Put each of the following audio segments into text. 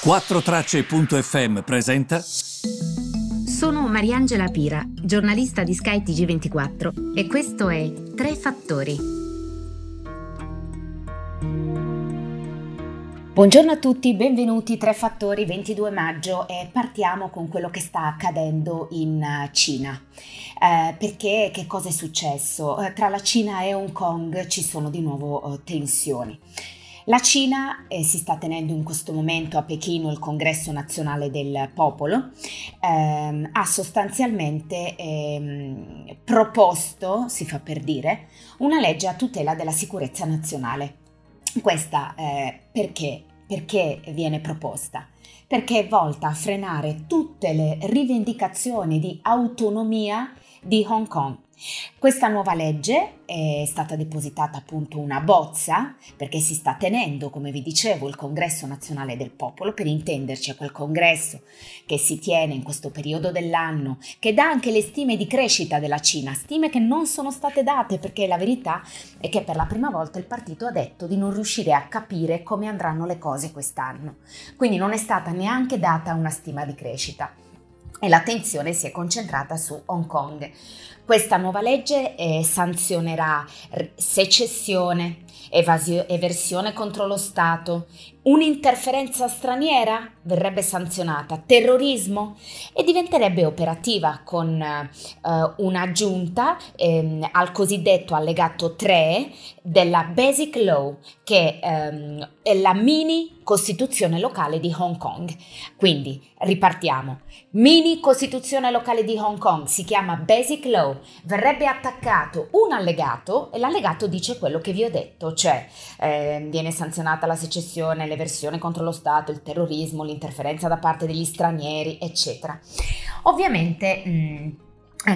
4Tracce.fm presenta. Sono Mariangela Pira, giornalista di Sky TG24 e questo è Tre Fattori. Buongiorno a tutti, benvenuti Tre Fattori 22 maggio e partiamo con quello che sta accadendo in eh, Cina. Eh, perché che cosa è successo? Eh, tra la Cina e Hong Kong ci sono di nuovo eh, tensioni. La Cina eh, si sta tenendo in questo momento a Pechino il congresso nazionale del popolo, ehm, ha sostanzialmente ehm, proposto, si fa per dire, una legge a tutela della sicurezza nazionale. Questa eh, perché? Perché viene proposta? Perché è volta a frenare tutte le rivendicazioni di autonomia di Hong Kong questa nuova legge è stata depositata appunto una bozza perché si sta tenendo, come vi dicevo, il Congresso Nazionale del Popolo, per intenderci, è quel congresso che si tiene in questo periodo dell'anno, che dà anche le stime di crescita della Cina, stime che non sono state date perché la verità è che per la prima volta il partito ha detto di non riuscire a capire come andranno le cose quest'anno. Quindi non è stata neanche data una stima di crescita e l'attenzione si è concentrata su Hong Kong. Questa nuova legge eh, sanzionerà secessione, evasio- eversione contro lo Stato, un'interferenza straniera verrebbe sanzionata, terrorismo e diventerebbe operativa con eh, un'aggiunta ehm, al cosiddetto allegato 3 della Basic Law, che ehm, è la mini Costituzione locale di Hong Kong. Quindi ripartiamo. Mini Costituzione locale di Hong Kong si chiama Basic Law, verrebbe attaccato un allegato e l'allegato dice quello che vi ho detto, cioè eh, viene sanzionata la secessione, l'eversione contro lo Stato, il terrorismo, l'interferenza da parte degli stranieri, eccetera. Ovviamente mh,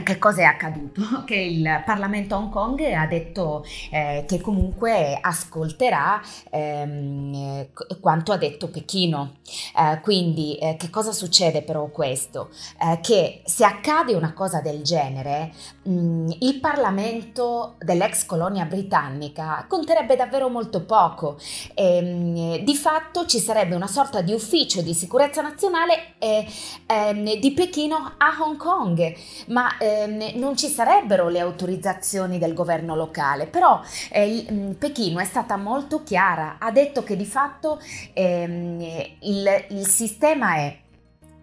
che cosa è accaduto? Che il Parlamento Hong Kong ha detto eh, che comunque ascolterà ehm, quanto ha detto Pechino. Eh, quindi eh, che cosa succede però questo? Eh, che se accade una cosa del genere, mh, mm, il Parlamento dell'ex colonia britannica conterebbe davvero molto poco. E, ehm, mh, di fatto ci sarebbe una sorta di ufficio di sicurezza nazionale ehm, di Pechino a Hong Kong. Ma ehm, non ci sarebbero le autorizzazioni del governo locale, però eh, mm, Pechino è stata molto chiara, ha detto che di fatto ehm, il, il sistema è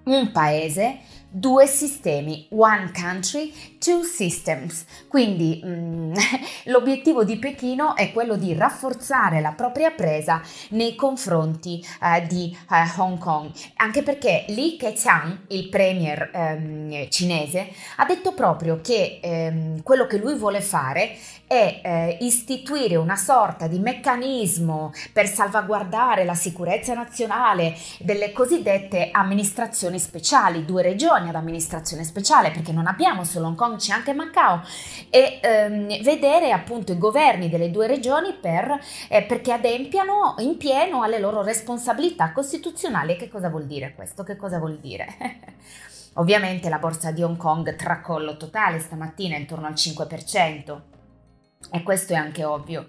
un paese due sistemi, one country, two systems. Quindi mm, l'obiettivo di Pechino è quello di rafforzare la propria presa nei confronti uh, di uh, Hong Kong, anche perché Li Keqiang, il premier um, cinese, ha detto proprio che um, quello che lui vuole fare è eh, istituire una sorta di meccanismo per salvaguardare la sicurezza nazionale delle cosiddette amministrazioni speciali, due regioni ad amministrazione speciale, perché non abbiamo solo Hong Kong, c'è anche Macao, e ehm, vedere appunto i governi delle due regioni per, eh, perché adempiano in pieno alle loro responsabilità costituzionali. Che cosa vuol dire questo? Che cosa vuol dire? Ovviamente la borsa di Hong Kong tracollo totale stamattina intorno al 5%. E questo è anche ovvio.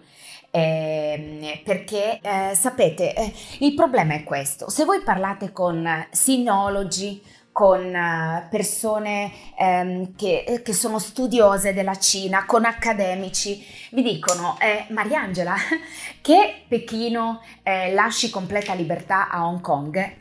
Eh, perché eh, sapete, eh, il problema è questo: se voi parlate con sinologi, con eh, persone ehm, che, che, sono studiose della Cina, con accademici, vi dicono, eh, Mariangela, che Pechino eh, lasci completa libertà a Hong Kong è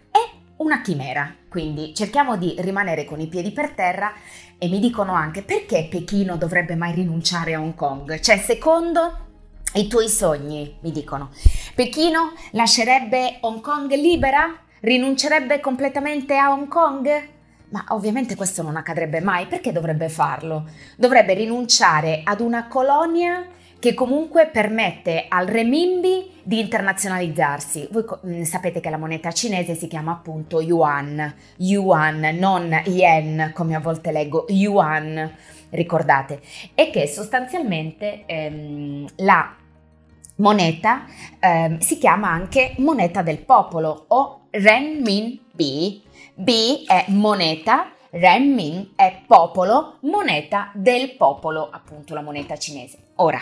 una chimera, quindi cerchiamo di rimanere con i piedi per terra. E mi dicono anche perché Pechino dovrebbe mai rinunciare a Hong Kong? Cioè, secondo i tuoi sogni, mi dicono, Pechino lascerebbe Hong Kong libera? Rinuncerebbe completamente a Hong Kong? Ma ovviamente questo non accadrebbe mai, perché dovrebbe farlo? Dovrebbe rinunciare ad una colonia che comunque permette al renminbi di internazionalizzarsi. Voi mm, sapete che la moneta cinese si chiama appunto yuan, yuan, non yen come a volte leggo, yuan, ricordate, e che sostanzialmente ehm, la moneta ehm, si chiama anche moneta del popolo o renminbi. B è moneta, renmin è popolo, moneta del popolo, appunto la moneta cinese. Ora,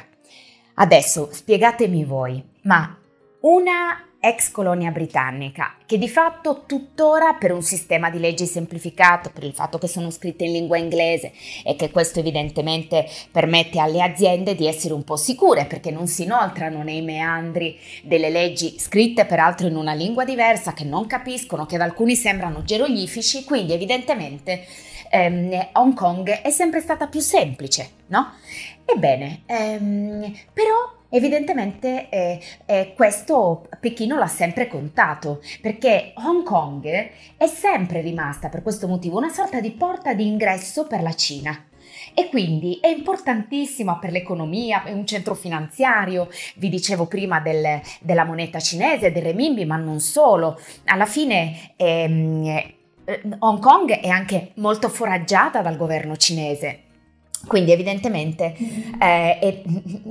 Adesso spiegatemi voi, ma una ex colonia britannica, che di fatto tuttora per un sistema di leggi semplificato, per il fatto che sono scritte in lingua inglese e che questo evidentemente permette alle aziende di essere un po' sicure perché non si inoltrano nei meandri delle leggi scritte peraltro in una lingua diversa che non capiscono, che ad alcuni sembrano geroglifici, quindi evidentemente ehm, Hong Kong è sempre stata più semplice, no? Ebbene, ehm, però Evidentemente eh, eh, questo Pechino l'ha sempre contato perché Hong Kong è sempre rimasta per questo motivo una sorta di porta di ingresso per la Cina. E quindi è importantissima per l'economia, è un centro finanziario, vi dicevo prima del, della moneta cinese, del renminbi, ma non solo. Alla fine ehm, eh, Hong Kong è anche molto foraggiata dal governo cinese quindi evidentemente eh, è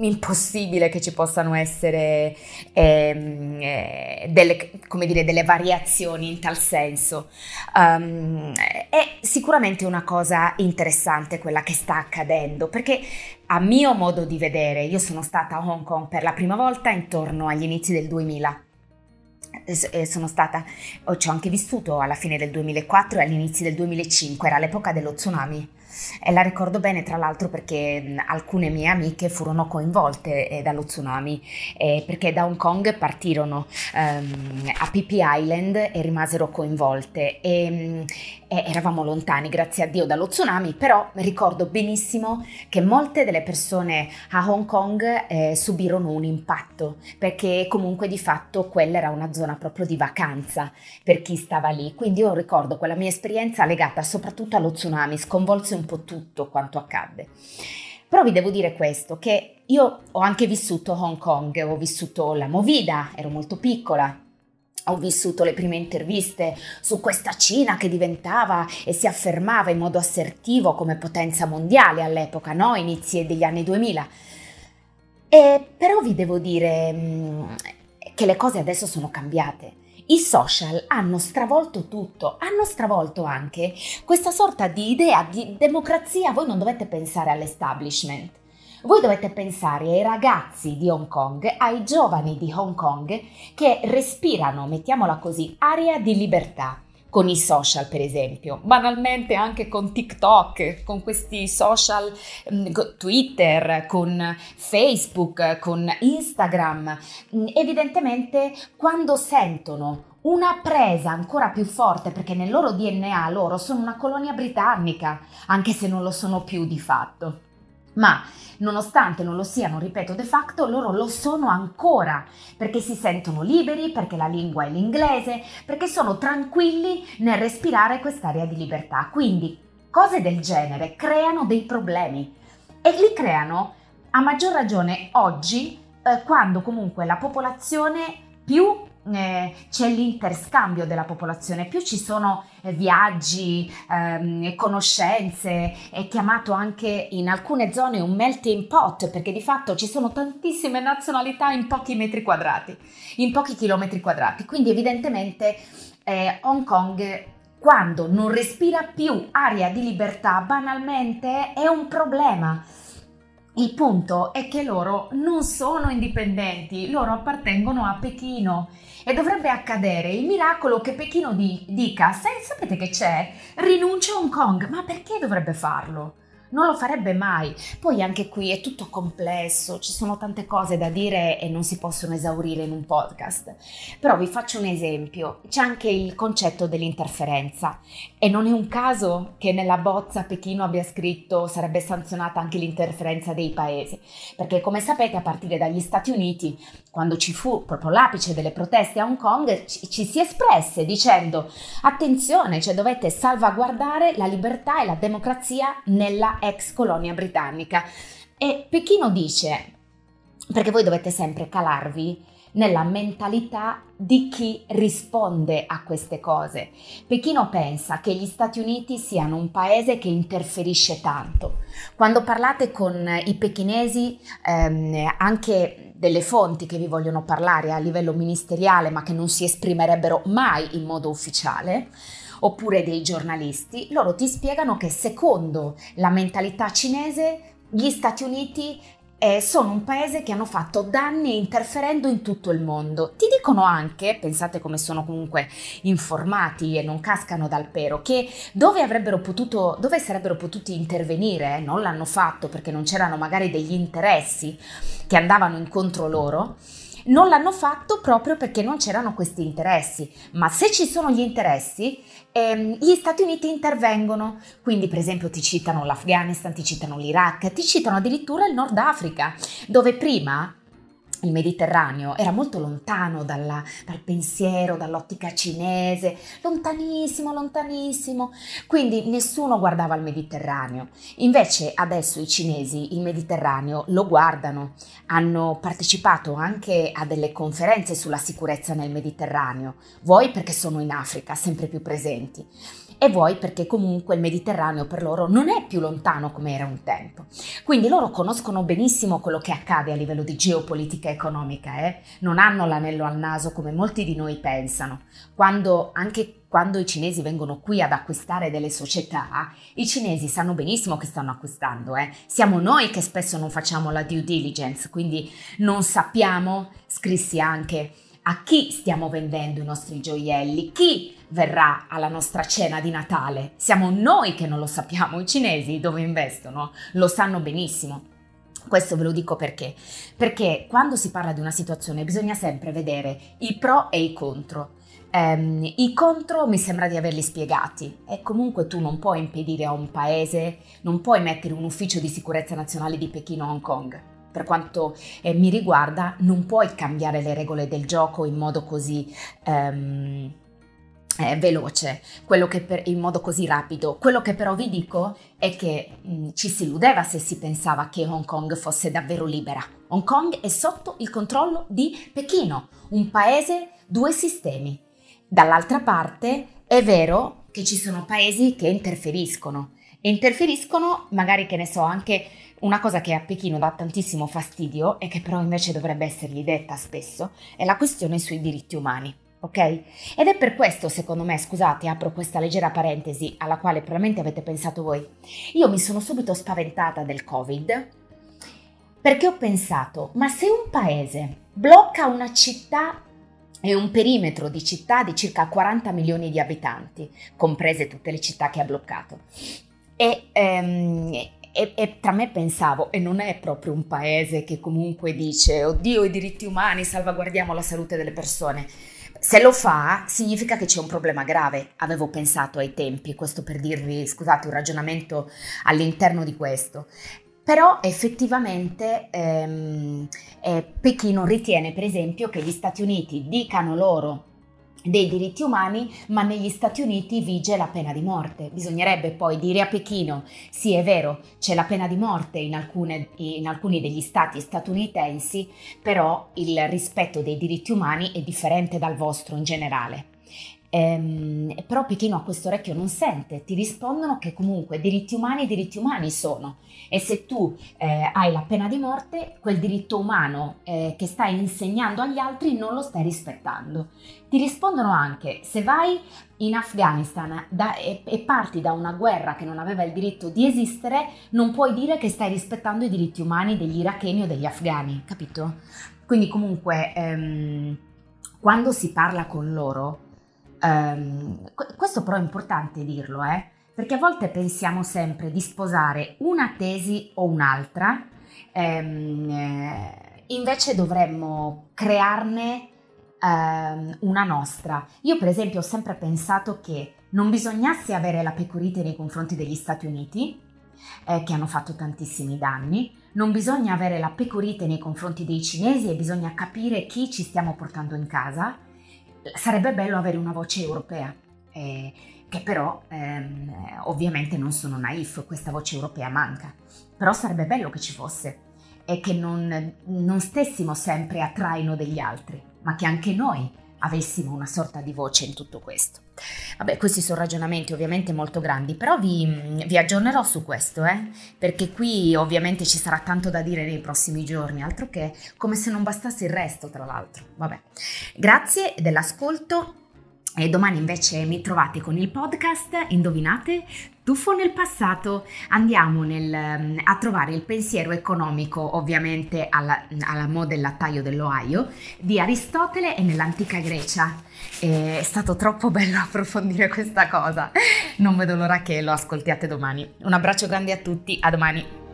impossibile che ci possano essere ehm, eh, delle, dire, delle, variazioni in tal senso. Um, è sicuramente una cosa interessante quella che sta accadendo, perché a mio modo di vedere, io sono stata a Hong Kong per la prima volta intorno agli inizi del 2000 sono stata, ci ho anche vissuto alla fine del 2004 e all'inizio del 2005, era l'epoca dello tsunami e la ricordo bene tra l'altro perché alcune mie amiche furono coinvolte eh, dallo tsunami eh, perché da Hong Kong partirono ehm, a Phi Island e rimasero coinvolte. E, e, eravamo lontani grazie a Dio dallo tsunami però ricordo benissimo che molte delle persone a Hong Kong eh, subirono un impatto perché comunque di fatto quella era una zona proprio di vacanza per chi stava lì. Quindi io ricordo quella mia esperienza legata soprattutto allo tsunami sconvolse un po' tutto quanto accadde. Però vi devo dire questo, che io ho anche vissuto Hong Kong, ho vissuto la Movida, ero molto piccola, ho vissuto le prime interviste su questa Cina che diventava e si affermava in modo assertivo come potenza mondiale all'epoca, no? Inizi degli anni 2000. E però vi devo dire mm, che le cose adesso sono cambiate. I social hanno stravolto tutto, hanno stravolto anche questa sorta di idea di democrazia. Voi non dovete pensare all'establishment. Voi dovete pensare ai ragazzi di Hong Kong, ai giovani di Hong Kong che respirano, mettiamola così, aria di libertà con i social per esempio, banalmente anche con TikTok, con questi social, mm, Twitter, con Facebook, con Instagram. Mm, evidentemente quando sentono una presa ancora più forte perché nel loro DNA loro sono una colonia britannica, anche se non lo sono più di fatto. Ma nonostante non lo siano, ripeto, de facto, loro lo sono ancora perché si sentono liberi, perché la lingua è l'inglese, perché sono tranquilli nel respirare quest'area di libertà. Quindi cose del genere creano dei problemi e li creano a maggior ragione oggi eh, quando comunque la popolazione più eh, c'è l'interscambio della popolazione, più ci sono eh, viaggi, ehm, conoscenze, è chiamato anche in alcune zone un melting pot perché di fatto ci sono tantissime nazionalità in pochi metri quadrati, in pochi chilometri quadrati, quindi evidentemente eh, Hong Kong quando non respira più aria di libertà banalmente è un problema il punto è che loro non sono indipendenti, loro appartengono a Pechino e dovrebbe accadere il miracolo che Pechino di- dica, sapete che c'è? Rinuncia a Hong Kong, ma perché dovrebbe farlo? Non lo farebbe mai. Poi anche qui è tutto complesso, ci sono tante cose da dire e non si possono esaurire in un podcast. Però vi faccio un esempio, c'è anche il concetto dell'interferenza e non è un caso che nella bozza Pechino abbia scritto sarebbe sanzionata anche l'interferenza dei paesi, perché come sapete a partire dagli Stati Uniti, quando ci fu proprio l'apice delle proteste a Hong Kong, ci, ci si espresse dicendo attenzione, cioè dovete salvaguardare la libertà e la democrazia nella ex colonia britannica. E Pechino dice, perché voi dovete sempre calarvi nella mentalità di chi risponde a queste cose. Pechino pensa che gli Stati Uniti siano un paese che interferisce tanto. Quando parlate con i pechinesi, ehm, anche delle fonti che vi vogliono parlare a livello ministeriale ma che non si esprimerebbero mai in modo ufficiale, oppure dei giornalisti, loro ti spiegano che secondo la mentalità cinese gli Stati Uniti eh, sono un paese che hanno fatto danni interferendo in tutto il mondo. Ti dicono anche, pensate come sono comunque informati e non cascano dal pero, che dove avrebbero potuto, dove sarebbero potuti intervenire, eh, non l'hanno fatto perché non c'erano magari degli interessi che andavano incontro loro non l'hanno fatto proprio perché non c'erano questi interessi, ma se ci sono gli interessi, ehm, gli Stati Uniti intervengono. Quindi, per esempio, ti citano l'Afghanistan, ti citano l'Iraq, ti citano addirittura il Nord Africa, dove prima il Mediterraneo era molto lontano dalla, dal pensiero, dall'ottica cinese, lontanissimo, lontanissimo, quindi nessuno guardava il Mediterraneo. Invece adesso i cinesi il Mediterraneo lo guardano, hanno partecipato anche a delle conferenze sulla sicurezza nel Mediterraneo, vuoi perché sono in Africa, sempre più presenti e vuoi perché comunque il Mediterraneo per loro non è più lontano come era un tempo. Quindi loro conoscono benissimo quello che accade a livello di geopolitica economica, eh? non hanno l'anello al naso come molti di noi pensano. Quando anche quando i cinesi vengono qui ad acquistare delle società, i cinesi sanno benissimo che stanno acquistando, eh? siamo noi che spesso non facciamo la due diligence, quindi non sappiamo, scrissi anche, a chi stiamo vendendo i nostri gioielli, chi verrà alla nostra cena di Natale. Siamo noi che non lo sappiamo, i cinesi dove investono lo sanno benissimo. Questo ve lo dico perché? Perché quando si parla di una situazione bisogna sempre vedere i pro e i contro. Um, I contro mi sembra di averli spiegati e comunque tu non puoi impedire a un paese, non puoi mettere un ufficio di sicurezza nazionale di Pechino a Hong Kong. Per quanto eh, mi riguarda, non puoi cambiare le regole del gioco in modo così um, eh, veloce, per, in modo così rapido. Quello che però vi dico è che mh, mm, ci si illudeva se si pensava che Hong Kong fosse davvero libera. Hong Kong è sotto il controllo di Pechino, un paese, due sistemi. Dall'altra parte è vero che ci sono paesi che interferiscono. Interferiscono, magari che ne so, anche una cosa che a Pechino dà tantissimo fastidio e che però invece dovrebbe essergli detta spesso, è la questione sui diritti umani ok? Ed è per questo, secondo me, scusate, apro questa leggera parentesi alla quale probabilmente avete pensato voi. Io mi sono subito spaventata del Covid perché ho pensato, ma se un paese blocca una città e un perimetro di città di circa 40 milioni di abitanti, comprese tutte le città che ha bloccato, e, ehm, e, e, tra me pensavo, e non è proprio un paese che comunque dice, oddio i diritti umani, salvaguardiamo la salute delle persone. Se lo fa, significa che c'è un problema grave, avevo pensato ai tempi, questo per dirvi, scusate, un ragionamento all'interno di questo. Però effettivamente ehm, eh, Pechino ritiene, per esempio, che gli Stati Uniti dicano loro dei diritti umani, ma negli Stati Uniti vige la pena di morte. Bisognerebbe poi dire a Pechino, sì è vero, c'è la pena di morte in, alcune, in alcuni degli stati statunitensi, però il rispetto dei diritti umani è differente dal vostro in generale. Ehm, però Pechino a questo orecchio non sente, ti rispondono che comunque diritti umani diritti umani sono e se tu eh, hai la pena di morte, quel diritto umano eh, che stai insegnando agli altri non lo stai rispettando. Ti rispondono anche se vai in Afghanistan da, e, e, parti da una guerra che non aveva il diritto di esistere, non puoi dire che stai rispettando i diritti umani degli iracheni o degli afghani, capito? Quindi comunque ehm, quando si parla con loro Um, questo però è importante dirlo, eh? perché a volte pensiamo sempre di sposare una tesi o un'altra, eh, invece dovremmo crearne ehm, una nostra. Io per esempio ho sempre pensato che non bisognasse avere la pecorite nei confronti degli Stati Uniti, eh, che hanno fatto tantissimi danni, non bisogna avere la pecorite nei confronti dei cinesi e bisogna capire chi ci stiamo portando in casa sarebbe bello avere una voce europea, eh, che però ehm, ovviamente non sono naif, questa voce europea manca, però sarebbe bello che ci fosse e che non, non stessimo sempre a traino degli altri, ma che anche noi avessimo una sorta di voce in tutto questo. Vabbè, questi sono ragionamenti ovviamente molto grandi, però vi, vi aggiornerò su questo, eh? perché qui ovviamente ci sarà tanto da dire nei prossimi giorni, altro che come se non bastasse il resto, tra l'altro. Vabbè, grazie dell'ascolto E domani invece mi trovate con il podcast, indovinate? Tuffo nel passato, andiamo nel, mm, a trovare il pensiero economico ovviamente alla, alla mo del lattaio dell'Ohio di Aristotele e nell'antica Grecia. È stato troppo bello approfondire questa cosa, non vedo l'ora che lo ascoltiate domani. Un abbraccio grande a tutti, a domani.